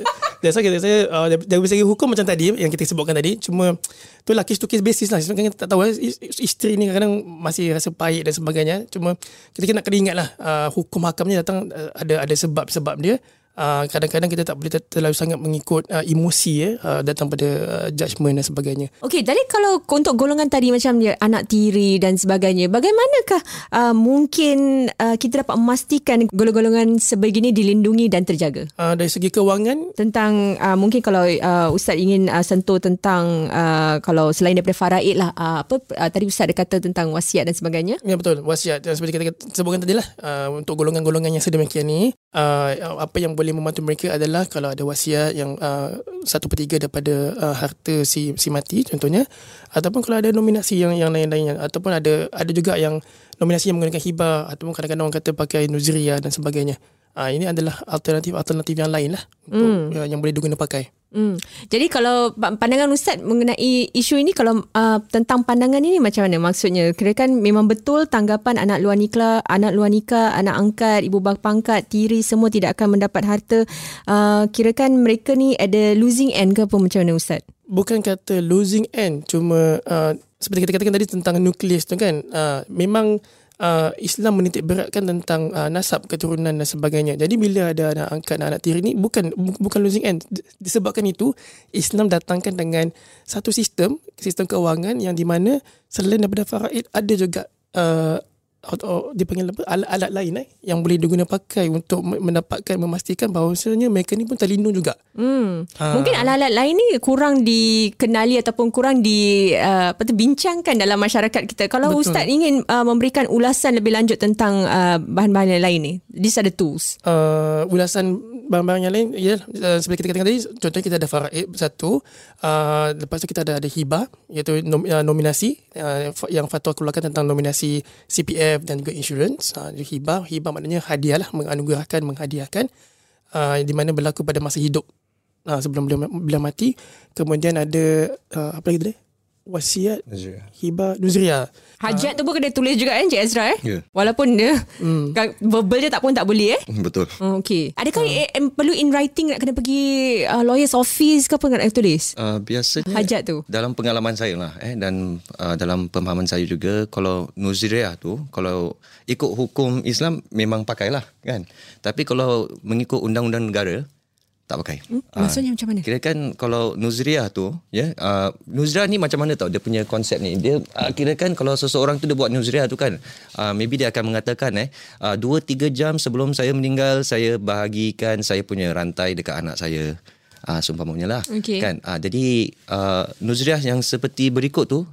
That's why kita, saya uh, dari segi hukum macam tadi yang kita sebutkan tadi cuma tu lah case to case basis lah sebenarnya kita tak tahu eh, isteri ni kadang-kadang masih rasa pahit dan sebagainya cuma kita kena kena ingat lah uh, hukum hakamnya datang uh, ada ada sebab-sebab dia Uh, kadang-kadang kita tak boleh terlalu sangat mengikut uh, emosi ya uh, datang pada uh, judgement dan sebagainya. Okey, jadi kalau untuk golongan tadi macam dia anak tiri dan sebagainya, bagaimanakah uh, mungkin uh, kita dapat memastikan golongan-golongan sebegini dilindungi dan terjaga? Uh, dari segi kewangan tentang uh, mungkin kalau uh, ustaz ingin uh, sentuh tentang uh, kalau selain daripada faraid lah uh, apa uh, tadi ustaz ada kata tentang wasiat dan sebagainya. Ya betul, wasiat dan seperti kita sebutkan tadi lah uh, untuk golongan-golongan yang sedemikian ni uh, apa yang boleh membantu mereka adalah kalau ada wasiat yang uh, satu per tiga daripada uh, harta si si mati contohnya ataupun kalau ada nominasi yang yang lain-lainnya ataupun ada ada juga yang nominasi yang menggunakan hibah ataupun kadang-kadang orang kata pakai nuzriyah dan sebagainya. Uh, ini adalah alternatif-alternatif yang lain lah untuk mm. yang boleh diguna pakai. Hmm. Jadi kalau pandangan Ustaz mengenai isu ini kalau uh, tentang pandangan ini macam mana maksudnya? Kira kan memang betul tanggapan anak luar nikah, anak luar nikah, anak angkat, ibu bapa pangkat, tiri semua tidak akan mendapat harta. Uh, kira kan mereka ni ada losing end ke apa macam mana Ustaz? Bukan kata losing end, cuma uh, seperti kita katakan tadi tentang nukleus tu kan. Uh, memang uh, Islam menitik beratkan tentang uh, nasab keturunan dan sebagainya. Jadi bila ada anak angkat dan anak tiri ni bukan bukan losing end. Disebabkan itu Islam datangkan dengan satu sistem sistem keuangan yang di mana selain daripada faraid ada juga uh, atau dipanggil apa alat-alat lain eh yang boleh digunakan pakai untuk mendapatkan memastikan bahawa sebenarnya mereka ni pun terlindung juga. Hmm. Ha. Mungkin alat-alat lain ni kurang dikenali ataupun kurang di uh, apa tu bincangkan dalam masyarakat kita. Kalau Betul. ustaz ingin uh, memberikan ulasan lebih lanjut tentang uh, bahan-bahan yang lain ni. These are the tools. Uh, ulasan bahan-bahan yang lain ya uh, seperti kita katakan tadi contohnya kita ada faraid satu uh, lepas tu kita ada ada hibah iaitu nom, uh, nominasi uh, yang fatwa keluarkan tentang nominasi CPF CPF dan juga insurance. Uh, hibah, hibah maknanya hadiah lah, menganugerahkan, menghadiahkan uh, di mana berlaku pada masa hidup uh, sebelum beliau, beliau mati. Kemudian ada uh, apa lagi tadi? Wasiat hibah nuzriah. Hajat tu pun kena tulis juga kan Cik Ezra eh? Ya. Walaupun dia hmm. verbal dia tak pun tak boleh eh? Betul. Oh, okay. Adakah uh. eh, perlu in writing nak kena pergi uh, lawyer's office ke apa nak tulis? Uh, biasanya Hajat tu. dalam pengalaman saya lah eh dan uh, dalam pemahaman saya juga kalau nuzriah tu kalau ikut hukum Islam memang pakailah kan tapi kalau mengikut undang-undang negara tak pakai. Hmm? Maksudnya macam mana? Kira kan kalau nuzriah tu ya uh, nuzriah ni macam mana tau dia punya konsep ni dia uh, kira kan kalau seseorang tu dia buat nuzriah tu kan uh, maybe dia akan mengatakan eh uh, 2 3 jam sebelum saya meninggal saya bahagikan saya punya rantai dekat anak saya uh, seumpamanya lah Okey. kan uh, jadi uh, nuzriah yang seperti berikut tu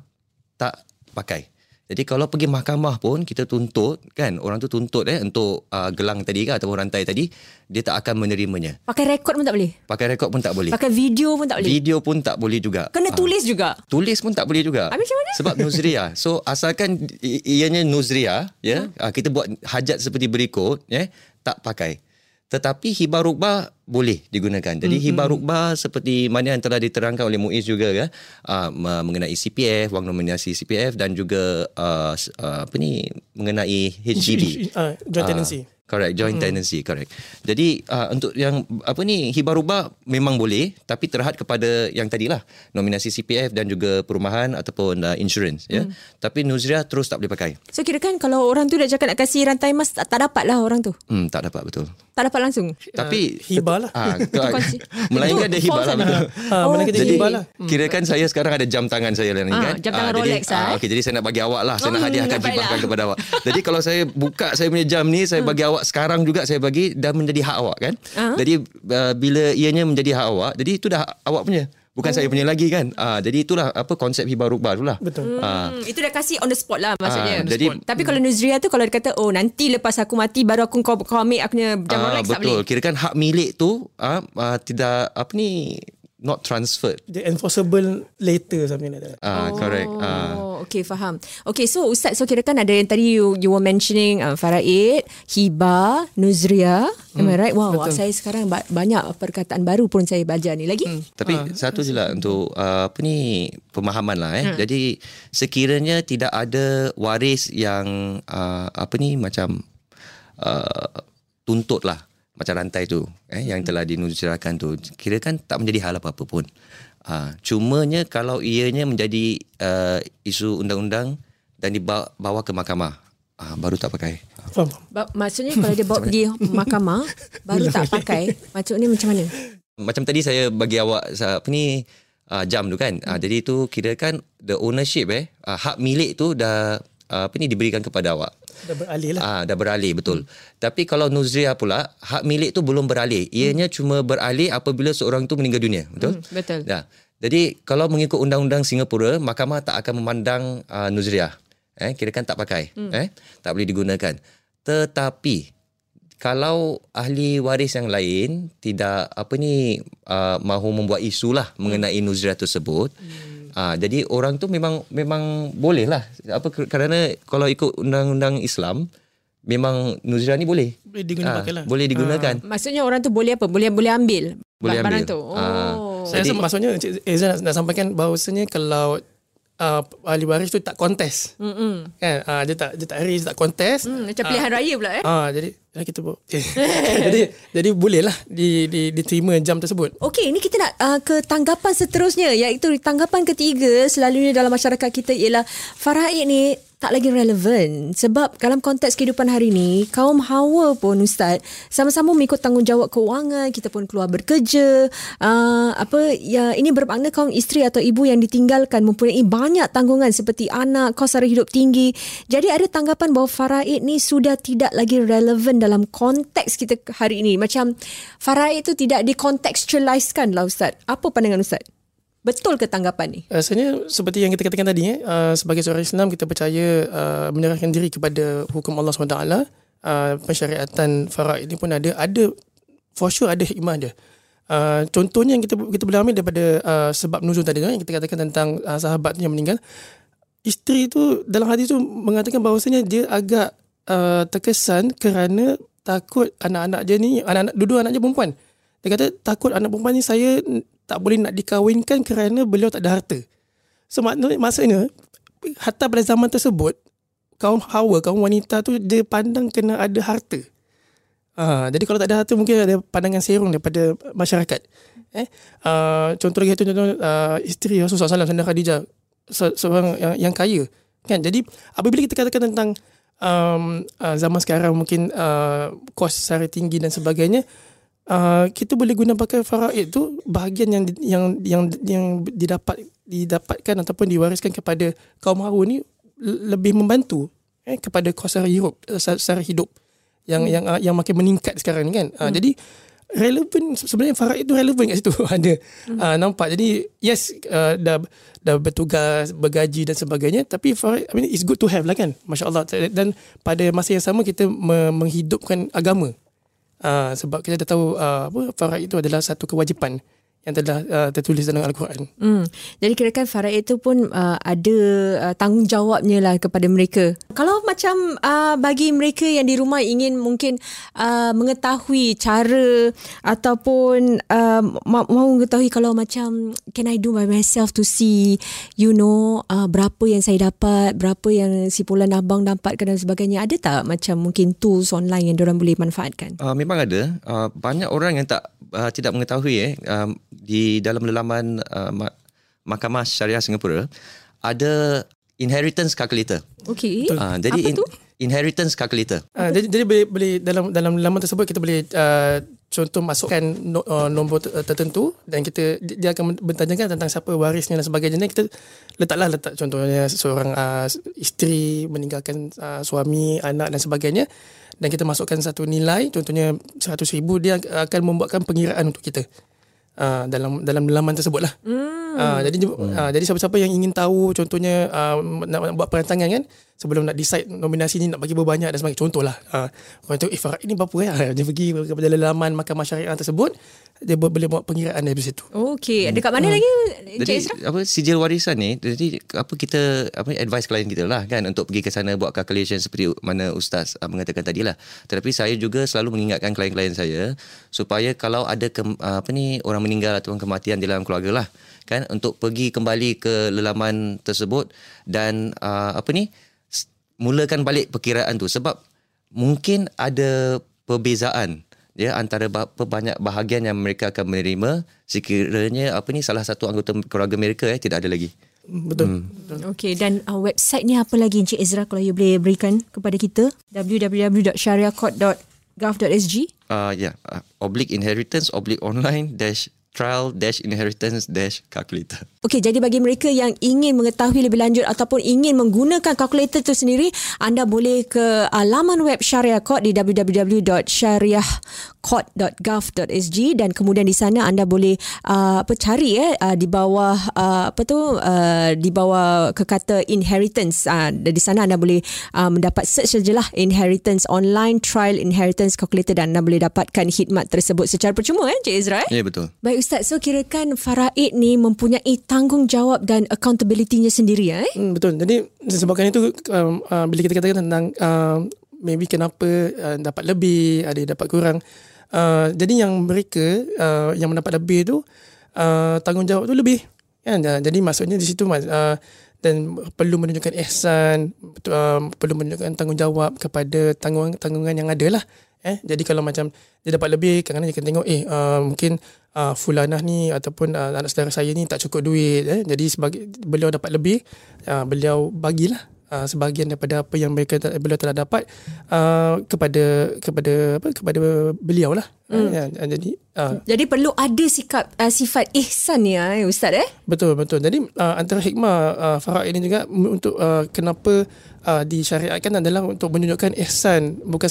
tak pakai jadi kalau pergi mahkamah pun kita tuntut kan orang tu tuntut eh untuk uh, gelang tadi kan ataupun rantai tadi dia tak akan menerimanya Pakai rekod pun tak boleh? pakai rekod pun tak boleh Pakai video pun tak boleh? Video pun tak boleh juga. Kena Ah. tulis juga? Tulis pun tak boleh juga. Habis macam mana? Sebab nuzriah. So asalkan i- ianya nuzriah, ya, Ha? ah, kita buat hajat seperti berikut, ya, tak pakai. Tetapi hibah rukbah boleh digunakan. Jadi Hmm, hibah rukbah seperti mana yang telah diterangkan oleh Muiz juga ya, uh, mengenai CPF, wang nominasi CPF dan juga uh, uh, apa ni mengenai HDB. Uh, joint tenancy. Ah, correct, joint tenancy, correct. Jadi uh, untuk yang apa ni hibah rubah memang boleh tapi terhad kepada yang tadilah nominasi CPF dan juga perumahan ataupun uh, insurance ya. Tapi nuzriah terus tak boleh pakai. So kira kan kalau orang tu dah cakap nak kasih rantai emas tak, tak dapat lah orang tu. Hmm tak dapat betul. Tak dapat langsung. Tapi hibah lah. Ah, kunci. Melainkan Itu dia hibah lah betul. Ah, mana kita Jadi hibah lah. kira kan saya sekarang ada jam tangan saya lah ni Ah, kan. jam tangan jadi, Rolex lah, eh. Okey jadi saya nak bagi awak lah. Saya nak Hmm, hadiahkan hibahkan kepada awak. Jadi kalau saya buka saya punya jam ni saya bagi awak sekarang juga saya bagi dah menjadi hak awak kan. Ah. Jadi uh, bila ianya menjadi hak awak jadi itu dah awak punya. Bukan saya punya lagi kan. Ah jadi itulah apa konsep hibah rukbah tu lah. Betul. Ah Hmm, itu dah kasih on the spot lah maksudnya. Ah, jadi- Tapi kalau Nuzria tu kalau dia kata oh nanti lepas aku mati baru aku kau, kau ambil aku punya jam Ah, Rolex tak betul. boleh. Kira kan hak milik tu ah, ah, tidak apa ni not transferred. The enforceable later something like that. Ah correct. Ah Oh, okay, faham. Okay, so Ustaz, so kira kan ada yang tadi you, you were mentioning uh, Faraid, Hiba, Nuzria. Am I right? Wow, betul. saya sekarang ba- banyak perkataan baru pun saya belajar ni lagi. Tapi satu je lah untuk uh, apa ni pemahaman lah eh. Hmm. Jadi sekiranya tidak ada waris yang uh, apa ni macam uh, tuntut lah macam rantai tu eh yang telah dinuzirakan tu kira kan tak menjadi hal apa-apa pun. Uh, cumanya kalau ianya menjadi uh, isu undang-undang dan dibawa bawa ke mahkamah uh, baru tak pakai. Faham? Ba- maksudnya kalau dia bawa pergi mahkamah, baru tak pakai. Maksudnya macam mana? Macam tadi saya bagi awak apa ni uh, jam tu kan. Uh, jadi tu kira kan the ownership eh uh, hak milik tu dah apa ni diberikan kepada awak. Dah beralih lah. Ah dah beralih betul. Tapi kalau nuzriah pula hak milik tu belum beralih. Ianya cuma beralih apabila seorang tu meninggal dunia, betul? Hmm, betul. Ya. Jadi kalau mengikut undang-undang Singapura, mahkamah tak akan memandang uh, nuzriah. Eh kira kan tak pakai, hmm. eh tak boleh digunakan. Tetapi kalau ahli waris yang lain tidak apa ni uh, mahu membuat isu lah mengenai nuzriah tersebut. Hmm. Uh, jadi orang tu memang memang boleh lah. Apa kerana kalau ikut undang-undang Islam memang nuzriah ni boleh. Boleh digunakan pakai lah. Boleh digunakan. Maksudnya orang tu boleh apa? Boleh boleh ambil Boleh barang ambil. tu. Oh. Ah. Saya Jadi- rasa maksudnya Encik Ezra nak, nak sampaikan bahawasanya kalau uh, ahli waris tu tak kontes. Mm-mm. Kan? Uh, dia tak dia tak raise, tak kontes. Hmm, macam pilihan raya pula eh. Ah, jadi ya kita bu- jadi jadi bolehlah di, di diterima jam tersebut. Okey, ini kita nak uh, ke tanggapan seterusnya iaitu tanggapan ketiga selalunya dalam masyarakat kita ialah faraid ni tak lagi relevan. Sebab dalam konteks kehidupan hari ini kaum hawa pun ustaz sama-sama mengikut tanggungjawab keuangan kita pun keluar bekerja uh, apa ya ini bermakna kaum isteri atau ibu yang ditinggalkan mempunyai banyak tanggungan seperti anak kos sara hidup tinggi. Jadi ada tanggapan bahawa faraid ni sudah tidak lagi relevan dalam konteks kita hari ini macam faraid itu tidak dikontekstualiskan lah ustaz. Apa pandangan ustaz betul ke tanggapan ni Rasanya seperti yang kita katakan tadi eh, uh, sebagai seorang Islam kita percaya uh, menyerahkan diri kepada hukum Allah SWT. Uh, pensyariatan faraid ini pun ada ada for sure ada hikmah dia. Uh, contohnya yang kita kita boleh ambil daripada uh, sebab nuzul tadi tu, yang kita katakan tentang uh, sahabat yang meninggal. Isteri tu dalam hadis tu mengatakan bahawasanya dia agak uh, terkesan kerana takut anak-anak dia ni anak-anak dua-dua anak dia perempuan. Dia kata takut anak perempuan ni saya tak boleh nak dikahwinkan kerana beliau tak ada harta. So maksudnya hatta pada zaman tersebut kaum Hawa, kaum wanita tu dia pandang kena ada harta. Ha, jadi kalau tak ada harta mungkin ada pandangan serong daripada masyarakat. Eh, uh, contoh lagi tu contoh uh, isteri Rasulullah SAW Sandra Khadijah se- seorang yang, yang kaya kan. Jadi apabila kita katakan tentang um, uh, zaman sekarang mungkin uh, kos secara tinggi dan sebagainya uh, kita boleh guna pakai faraid tu bahagian yang yang yang yang didapat didapatkan ataupun diwariskan kepada kaum Hawa ni lebih membantu eh, kepada kos secara hidup secara hidup yang hmm. yang uh, yang makin meningkat sekarang ni kan. Uh, Jadi relevan sebenarnya faraid tu relevan kat situ ada hmm. uh, nampak jadi yes uh, dah dah bertugas bergaji dan sebagainya tapi faraid I mean it's good to have lah kan masya-Allah dan pada masa yang sama kita me- menghidupkan agama uh, sebab kita dah tahu uh, apa faraid itu adalah satu kewajipan yang telah uh, tertulis dalam al-Quran. Hmm. Jadi kirakan faraid itu pun uh, ada uh, tanggungjawabnya lah kepada mereka. Kalau macam uh, bagi mereka yang di rumah ingin mungkin uh, mengetahui cara ataupun uh, ma- mahu mengetahui kalau macam can I do by myself to see you know uh, berapa yang saya dapat, berapa yang si Pulan Abang dapatkan dan sebagainya. Ada tak macam mungkin tools online yang diorang boleh manfaatkan? Uh, memang ada. Uh, banyak orang yang tak uh, tidak mengetahui eh um, di dalam lelaman uh, Mahkamah Syariah Singapura ada inheritance calculator. Okey. Uh, jadi Apa in, tu? inheritance calculator. Uh, jadi jadi boleh boleh dalam dalam laman tersebut kita boleh uh, contoh masukkan no, uh, nombor tertentu dan kita dia akan bertanyakan tentang siapa warisnya dan sebagainya. Dan kita letaklah letak contohnya seorang uh, isteri meninggalkan uh, suami, anak dan sebagainya dan kita masukkan satu nilai contohnya 100 ribu dia akan membuatkan pengiraan untuk kita. Uh, dalam dalam laman tersebut lah. Hmm. Uh, jadi hmm. uh, jadi siapa-siapa yang ingin tahu contohnya uh, nak, nak buat perancangan kan sebelum nak decide nominasi ni nak bagi berapa banyak dan sebagainya contohlah uh, orang tu Ifrat ini berapa ya dia pergi kepada laman mahkamah syariah tersebut dia boleh buat pengiraan dari situ. Okey, dekat mana hmm. lagi Encik Jadi Isra? apa sijil warisan ni jadi apa kita apa advice klien kita lah kan untuk pergi ke sana buat calculation seperti mana ustaz uh, mengatakan tadi lah. Tetapi saya juga selalu mengingatkan klien-klien saya supaya kalau ada ke, uh, apa ni orang meninggal atau kematian di dalam keluarga lah kan untuk pergi kembali ke lelaman tersebut dan uh, apa ni mulakan balik perkiraan tu sebab mungkin ada perbezaan ya antara banyak bahagian yang mereka akan menerima sekiranya apa ni salah satu anggota keluarga mereka eh tidak ada lagi. Betul. Hmm. Okey dan uh, website ni apa lagi Encik Ezra kalau you boleh berikan kepada kita www.syariahcourt.gov.sg uh, ya yeah. uh, oblique inheritance oblique online dash trial dash inheritance dash calculator. Okey, jadi bagi mereka yang ingin mengetahui lebih lanjut ataupun ingin menggunakan kalkulator itu sendiri, anda boleh ke uh, laman web Syariah Court di www.syariahcourt.gov.sg dan kemudian di sana anda boleh uh, apa cari eh uh, di bawah uh, apa tu uh, di bawah kekata inheritance. Uh, di sana anda boleh uh, mendapat search sajalah inheritance online trial inheritance calculator dan anda boleh dapatkan khidmat tersebut secara percuma eh Cik Ezra eh. Ya yeah, betul. Baik Ustaz, so kirakan faraid ni mempunyai tanggungjawab dan accountability-nya sendiri eh? Hmm, betul. Jadi disebabkan itu um, uh, bila kita katakan tentang uh, maybe kenapa uh, dapat lebih, ada yang dapat kurang. Uh, jadi yang mereka uh, yang mendapat lebih tu uh, tanggungjawab tu lebih. Kan? Uh, jadi maksudnya di situ uh, dan perlu menunjukkan ihsan, uh, perlu menunjukkan tanggungjawab kepada tanggungan-tanggungan yang ada lah. Eh, jadi kalau macam dia dapat lebih, kadang-kadang dia akan tengok eh uh, mungkin uh, fulanah ni ataupun uh, anak saudara saya ni tak cukup duit eh. jadi sebagai beliau dapat lebih uh, beliau bagilah uh, sebahagian daripada apa yang mereka beliau telah dapat uh, kepada kepada apa kepada beliau lah. Hmm. uh, ya, jadi uh, jadi perlu ada sikap uh, sifat ihsan ni uh, ustaz eh? Betul betul. Jadi uh, antara hikmah uh, faraid ini juga untuk uh, kenapa uh, disyariatkan adalah untuk menunjukkan ihsan. Bukan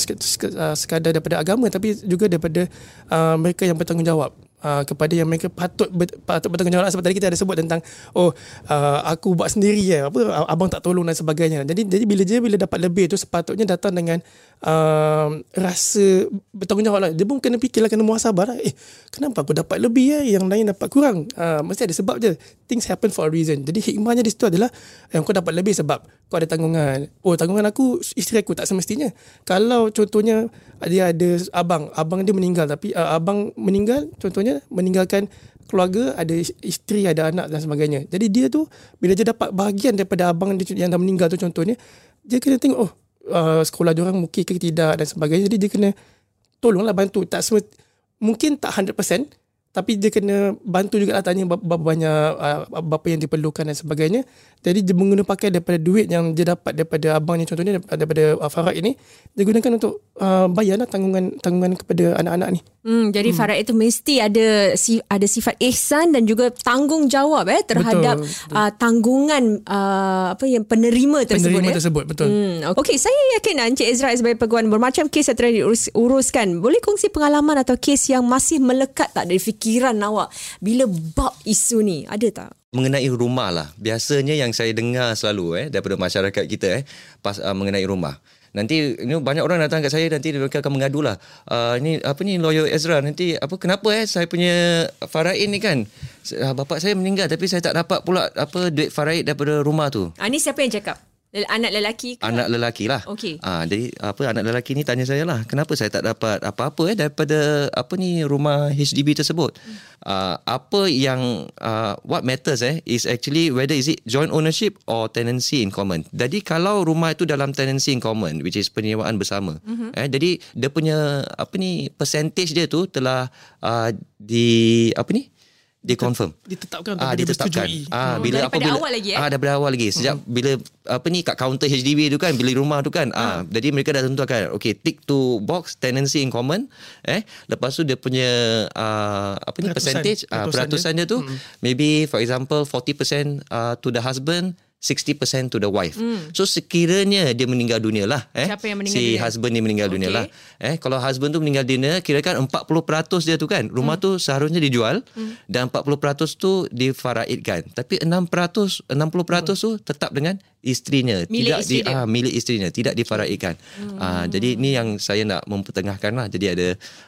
sekadar daripada agama tapi juga daripada uh, mereka yang bertanggungjawab uh, kepada yang mereka patut ber, patut bertanggungjawab sebab tadi kita ada sebut tentang oh uh, aku buat sendiri ya apa abang tak tolong dan sebagainya. Jadi jadi bila dia bila dapat lebih tu sepatutnya datang dengan uh, rasa bertanggungjawab lah. Dia pun kena fikirlah kena muhasabah lah. Eh kenapa aku dapat lebih ya yang lain dapat kurang? Uh, mesti ada sebab je. Things happen for a reason. Jadi hikmahnya di situ adalah yang kau dapat lebih sebab kau ada tanggungan. Oh tanggungan aku isteri aku tak semestinya. Kalau contohnya dia ada abang, abang dia meninggal tapi uh, abang meninggal contohnya meninggalkan keluarga, ada isteri, ada anak dan sebagainya. Jadi dia tu bila dia dapat bahagian daripada abang dia yang dah meninggal tu contohnya, dia kena tengok oh uh, sekolah dia orang mungkin ke tidak dan sebagainya. Jadi dia kena tolonglah bantu tak semua mungkin tak 100% tapi dia kena bantu juga lah tanya berapa banyak uh, berapa yang diperlukan dan sebagainya. Jadi dia menggunakan daripada duit yang dia dapat daripada abangnya contohnya daripada uh, Farad ini dia gunakan untuk uh, bayarlah tanggungan tanggungan kepada anak-anak ni Hmm, jadi hmm. Farad itu mesti ada si, ada sifat ihsan dan juga tanggungjawab eh terhadap betul, betul. Uh, tanggungan uh, apa yang penerima tersebut penerima ya. tersebut betul. Hmm, okey, saya yakin Encik Ezra sebagai peguam bermacam kes yang telah diuruskan. Boleh kongsi pengalaman atau kes yang masih melekat tak dari fikiran awak bila bab isu ni? Ada tak? mengenai rumah lah. Biasanya yang saya dengar selalu eh daripada masyarakat kita eh pas uh, mengenai rumah. Nanti you know, banyak orang datang kat saya nanti mereka akan mengadu lah. Uh, ni apa ni lawyer Ezra nanti apa kenapa eh saya punya Faraid ni kan uh, bapak saya meninggal tapi saya tak dapat pula apa duit Faraid daripada rumah tu. Ah ni siapa yang cakap? Anak lelaki ke? Anak lelaki lah. Okey. Ah, jadi apa anak lelaki ni tanya saya lah, kenapa saya tak dapat apa-apa eh daripada apa ni rumah HDB tersebut? Hmm. Ah, apa yang uh, what matters eh is actually whether is it joint ownership or tenancy in common. Jadi kalau rumah itu dalam tenancy in common which is penyewaan bersama. Mm-hmm. Eh jadi dia punya apa ni percentage dia tu telah uh, di apa ni? Dia confirm ditetapkan ah ditetapkan ah bila daripada apabila awal lagi eh? ah daripada awal lagi sejak hmm. bila apa ni kat kaunter HDB tu kan bilik rumah tu kan ah hmm. jadi mereka dah tentukan okey tick to box tenancy in common eh lepas tu dia punya uh, apa ni Peratusan. percentage ah peratusan dia, tu hmm. maybe for example 40% uh, to the husband 60% to the wife. Hmm. So sekiranya dia meninggal dunia lah eh. Siapa yang meninggal si dunia? husband ni meninggal okay. dunia lah. Eh kalau husband tu meninggal dunia kirakan 40% dia tu kan rumah hmm. tu seharusnya dijual hmm. dan 40% tu difaraidkan. Tapi 6% 60% hmm. tu tetap dengan isterinya Milik tidak isteri di ah milik isterinya tidak difaraidkan. Hmm. Ah jadi ni yang saya nak mempertengahkan lah. Jadi ada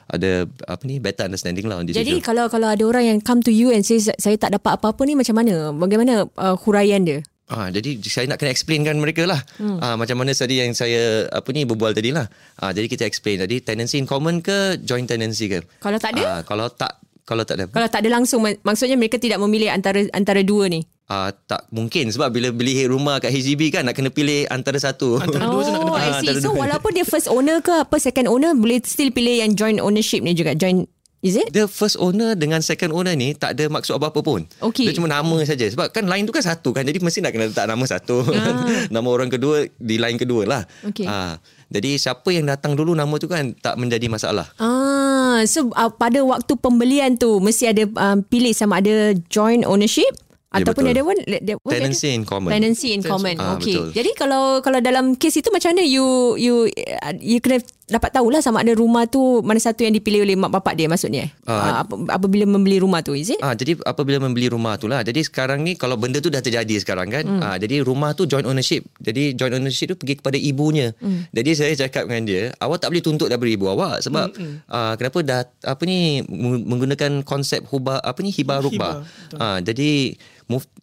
ada apa ni better understanding lah on this Jadi issue. kalau kalau ada orang yang come to you and say saya tak dapat apa-apa ni macam mana? Bagaimana uh, huraian dia? Ah, jadi saya nak kena explainkan mereka lah. Hmm. Ah, macam mana tadi yang saya apa ni berbual tadi lah. Ah, jadi kita explain. Jadi tenancy in common ke joint tenancy ke? Kalau tak ada? Ah, kalau tak kalau tak ada. Kalau tak ada langsung mak- maksudnya mereka tidak memilih antara antara dua ni. Ah, tak mungkin sebab bila beli rumah kat HDB kan nak kena pilih antara satu. Antara dua tu nak kena Oh, pilih. I Ah, see. So dua. walaupun dia first owner ke apa second owner boleh still pilih yang joint ownership ni juga joint is it? Dia first owner dengan second owner ni tak ada maksud apa-apa pun. Okey. Dia cuma nama saja. Sebab kan line tu kan satu kan. Jadi mesti nak kena letak nama satu. nama orang kedua di line kedua lah. Okey. Ah, jadi siapa yang datang dulu nama tu kan tak menjadi masalah. Ah, so uh, pada waktu pembelian tu mesti ada um, pilih sama ada joint ownership Ya, ataupun betul. ada what Tenancy dia- in common. Tenancy in common. Ah, Okey. betul. Jadi kalau kalau dalam kes itu macam mana you you uh, you kena dapat tahulah sama ada rumah tu mana satu yang dipilih oleh mak bapak dia maksudnya. Uh, ap- apabila membeli rumah tu, is it? Ah, jadi apabila membeli rumah tu lah. Jadi sekarang ni kalau benda tu dah terjadi sekarang kan. Hmm. Ah, jadi rumah tu joint ownership. Jadi joint ownership tu pergi kepada ibunya. Hmm. Jadi saya cakap dengan dia, awak tak boleh tuntut daripada ibu awak sebab hmm. ah, kenapa dah apa ni meng- menggunakan konsep hubah apa ni hibah rubah. betul. Ah, jadi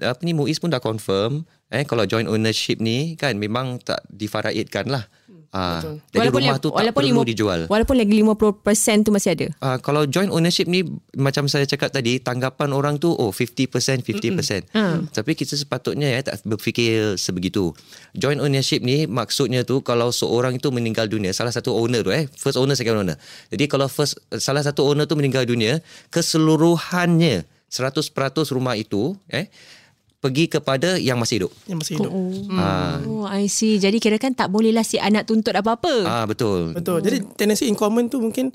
apa ni Muiz pun dah confirm eh kalau joint ownership ni kan memang tak difaraidkan lah. Ah, jadi rumah tu tak perlu lima- dijual. Walaupun lagi 50% tu masih ada. Uh, kalau joint ownership ni macam saya cakap tadi tanggapan orang tu oh 50% 50%. Hmm. Tapi kita sepatutnya ya tak berfikir sebegitu. Joint ownership ni maksudnya tu kalau seorang itu meninggal dunia salah satu owner tu eh first owner second owner. Jadi kalau first salah satu owner tu meninggal dunia keseluruhannya 100% rumah itu eh pergi kepada yang masih hidup. Yang masih hidup. Oh, Ah. oh I see. Jadi kira kan tak bolehlah si anak tuntut apa-apa. Ah betul. Betul. Jadi tenancy in common tu mungkin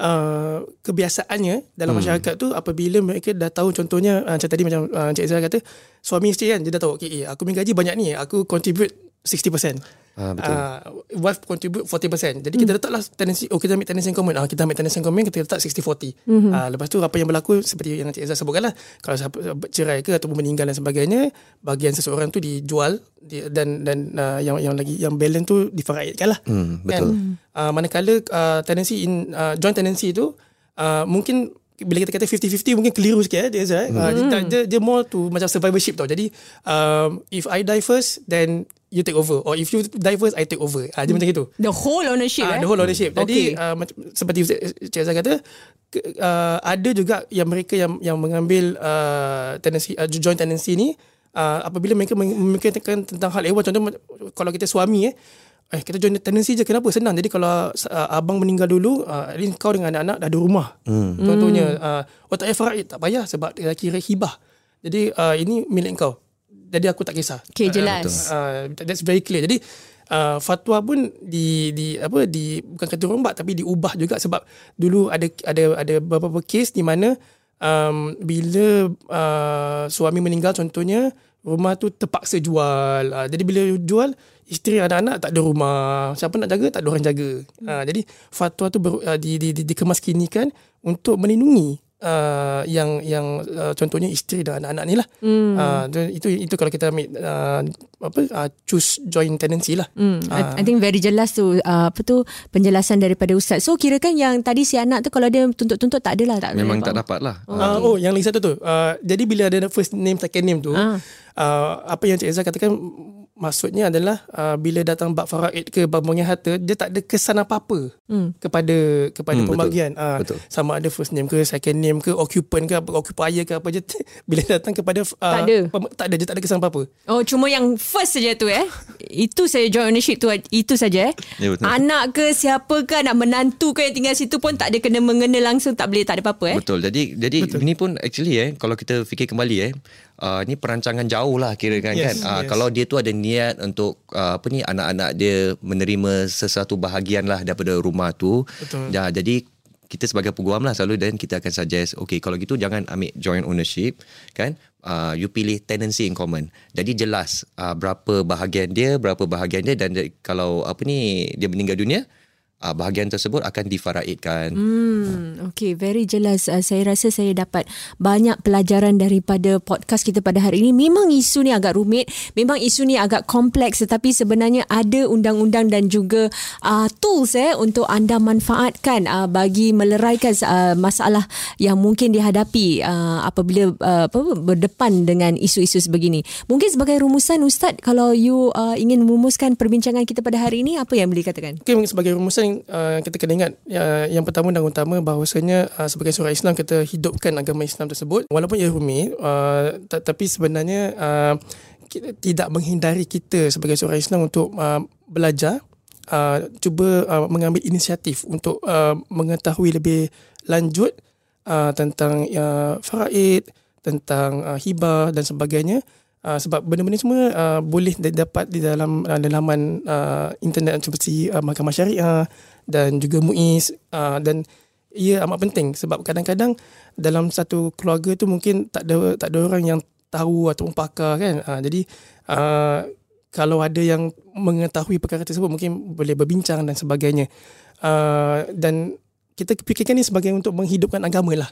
uh, kebiasaannya dalam hmm. masyarakat tu apabila mereka dah tahu contohnya uh, macam tadi macam uh, Encik Zara kata suami isteri kan dia dah tahu okay, eh, aku punya gaji banyak ni aku contribute 60%. Ah, betul. Uh, wife contribute 40%. Jadi kita letaklah tenancy oh kita ambil tenancy in common. Ah kita ambil tenancy in common kita letak 60-40. Mm-hmm. Uh, lepas tu apa yang berlaku seperti yang Encik Zara sebutkan lah kalau siapa cerai ke ataupun meninggal dan sebagainya bahagian seseorang tu dijual di, dan dan uh, yang yang lagi yang balance tu difaraidkan lah. Hmm, betul. Kan? Uh, manakala uh, tenancy in uh, joint tenancy tu uh, mungkin bila kita kata 50-50 mungkin keliru sikit eh, dia Azhar, eh. Uh, dia, dia, dia more to macam survivorship tau. Jadi um, if I die first then you take over or if you die first I take over. Ah dia macam gitu. The whole ownership Ah, eh? the whole ownership. Jadi Okay. uh, macam seperti Cik Azhar kata uh, ada juga yang mereka yang yang mengambil uh, tenancy uh, joint tenancy ni uh, apabila mereka mem- memikirkan tentang hal ehwal contoh kalau kita suami eh Eh, kita join tenancy je kenapa senang jadi kalau uh, abang meninggal dulu uh, kau dengan anak-anak dah ada rumah hmm. contohnya uh, oh tak payah faraid tak payah sebab dia kira hibah jadi uh, ini milik kau jadi aku tak kisah Okay, jelas. uh, that's very clear. Jadi uh, fatwa pun di di apa di bukan kata rombak tapi diubah juga sebab dulu ada ada ada beberapa kes di mana um, bila uh, suami meninggal contohnya rumah tu terpaksa jual. Uh, jadi bila jual isteri anak-anak tak ada rumah. Siapa nak jaga tak ada orang jaga. Uh, jadi fatwa tu ber, uh, di, di, di, dikemaskinikan untuk melindungi uh, yang yang uh, contohnya isteri dan anak-anak ni lah. Hmm. Uh, itu itu kalau kita ambil uh, apa uh, choose joint tenancy lah. Hmm, I, I think very jelas tu uh, apa tu penjelasan daripada ustaz. So kira kan yang tadi si anak tu kalau dia tuntut-tuntut tak adalah tak Memang tak apa. dapat lah. Oh, uh, oh yang lagi satu tu. Uh, jadi bila ada first name second name tu, Ah. uh, apa yang Cik Ezra katakan maksudnya adalah uh, bila datang bab faraid ke bab pembagian harta dia tak ada kesan apa-apa Hmm. kepada kepada Hmm, betul. pembagian. Ah, Betul. sama ada first name ke second name ke occupant ke apa occupier ke apa je bila datang kepada uh, Tak ada. pem- tak ada dia tak ada kesan apa-apa. Oh cuma yang first saja tu eh. Itu saya joint ownership tu itu saja eh. Ya, betul. Anak ke siapa ke anak menantu ke yang tinggal situ pun tak ada kena mengena langsung tak boleh tak ada apa-apa eh. Betul. Jadi jadi Betul. ini pun actually eh kalau kita fikir kembali eh uh, ni perancangan jauh lah kira kan Yes, kan. Uh, yes. kalau dia tu ada niat untuk uh, apa ni anak-anak dia menerima sesuatu bahagian lah daripada rumah tu. Betul. Ya, jadi kita sebagai peguam lah selalu dan kita akan suggest okay kalau gitu jangan ambil joint ownership kan uh, you pilih tenancy in common jadi jelas uh, berapa bahagian dia berapa bahagian dia dan de- kalau apa ni dia meninggal dunia uh, bahagian tersebut akan difaraidkan Hmm, okay, very jelas. Uh, saya rasa saya dapat banyak pelajaran daripada podcast kita pada hari ini. Memang isu ni agak rumit, memang isu ni agak kompleks tetapi sebenarnya ada undang-undang dan juga uh, tools eh untuk anda manfaatkan uh, bagi meleraikan uh, masalah yang mungkin dihadapi uh, apabila uh, apa berdepan dengan isu-isu sebegini. Mungkin sebagai rumusan Ustaz kalau you uh, ingin merumuskan perbincangan kita pada hari ini apa yang boleh katakan? Okay, mungkin sebagai rumusan uh, kita kena ingat uh, yang pertama dan utama bahawasanya uh, sebagai seorang Islam kita hidupkan agama Islam tersebut. Walaupun ia rumit uh, tapi sebenarnya uh, kita tidak menghindari kita sebagai seorang Islam untuk uh, belajar uh, cuba uh, mengambil inisiatif untuk uh, mengetahui lebih lanjut uh, tentang uh, faraid tentang uh, hibah dan sebagainya Uh, sebab benda-benda semua uh, boleh dapat di dalam uh, laman uh, internet seperti uh, Mahkamah Syariah dan juga MUIS uh, dan ia amat penting sebab kadang-kadang dalam satu keluarga tu mungkin tak ada tak ada orang yang tahu ataupun pakar kan. Uh, jadi uh, kalau ada yang mengetahui perkara tersebut mungkin boleh berbincang dan sebagainya. Uh, dan kita fikirkan ni sebagai untuk menghidupkan agama lah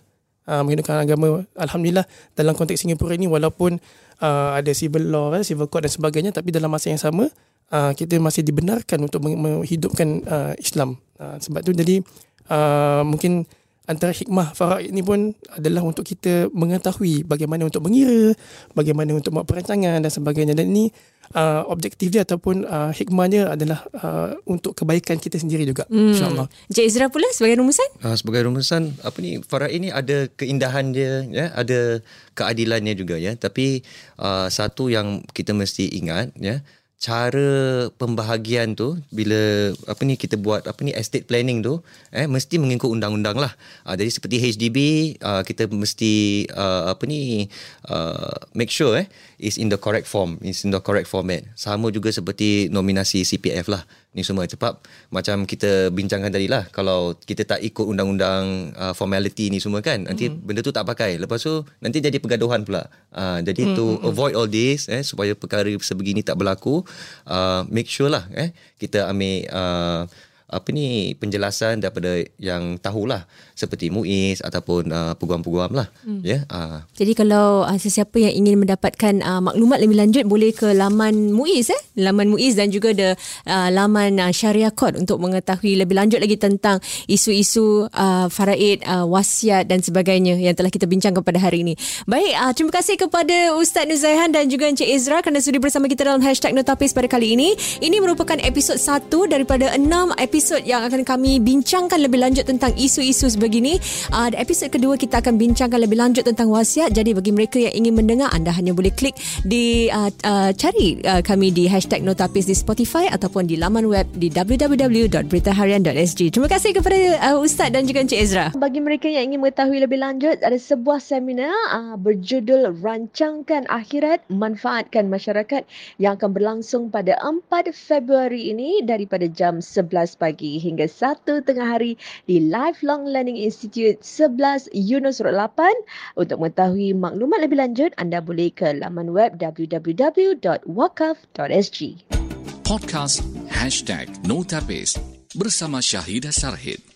uh, menghidupkan agama alhamdulillah dalam konteks Singapura ini walaupun uh, ada civil law eh, civil court dan sebagainya tapi dalam masa yang sama uh, kita masih dibenarkan untuk meng- menghidupkan uh, Islam. Uh, sebab tu jadi uh, mungkin antara hikmah faraid ini pun adalah untuk kita mengetahui bagaimana untuk mengira bagaimana untuk buat perancangan dan sebagainya dan ini uh, objektif dia ataupun uh, hikmahnya adalah uh, untuk kebaikan kita sendiri juga hmm. insyaallah Encik Izra pula sebagai rumusan? Uh, sebagai rumusan apa ni faraid ini ada keindahan dia ya ada keadilannya juga ya tapi uh, satu yang kita mesti ingat ya cara pembahagian tu bila apa ni kita buat apa ni estate planning tu eh mesti mengikut undang-undang lah. Uh, jadi seperti HDB uh, kita mesti uh, apa ni uh, make sure eh is in the correct form, is in the correct format. Sama juga seperti nominasi CPF lah. Ni semua sebab macam kita bincangkan tadi lah kalau kita tak ikut undang-undang uh, formality ni semua kan nanti mm. benda tu tak pakai lepas tu nanti jadi pergaduhan pula uh, jadi mm. to avoid all this eh supaya perkara sebegini tak berlaku uh, make sure lah eh kita ambil uh, apa ni penjelasan daripada yang tahulah seperti MUIS ataupun uh, peguam-peguam lah hmm. ya uh. Jadi kalau uh, sesiapa yang ingin mendapatkan uh, maklumat lebih lanjut boleh ke laman MUIS eh laman MUIS dan juga the uh, laman uh, Syariah Court untuk mengetahui lebih lanjut lagi tentang isu-isu uh, faraid uh, wasiat dan sebagainya yang telah kita bincangkan pada hari ini. Baik uh, terima kasih kepada Ustaz Nuzaihan dan juga Encik Ezra kerana sudi bersama kita dalam hashtag Notapis pada kali ini. Ini merupakan episod satu daripada enam episod yang akan kami bincangkan lebih lanjut tentang isu-isu sebegini. Uh, episod kedua kita akan bincangkan lebih lanjut tentang wasiat. Jadi bagi mereka yang ingin mendengar, anda hanya boleh klik di uh, uh, cari uh, kami di hashtag Notapis di Spotify ataupun di laman web di www.beritaharian.sg. Terima kasih kepada uh, Ustaz dan juga Encik Ezra. Bagi mereka yang ingin mengetahui lebih lanjut, ada sebuah seminar uh, berjudul Rancangkan Akhirat, Manfaatkan Masyarakat yang akan berlangsung pada 4 Februari ini daripada jam 11 pagi hingga 1 tengah hari di Lifelong Learning Institute 11 Yunus Road 8. Untuk mengetahui maklumat lebih lanjut, anda boleh ke laman web www.wakaf.sg. Podcast Notapis bersama Syahidah Sarhid.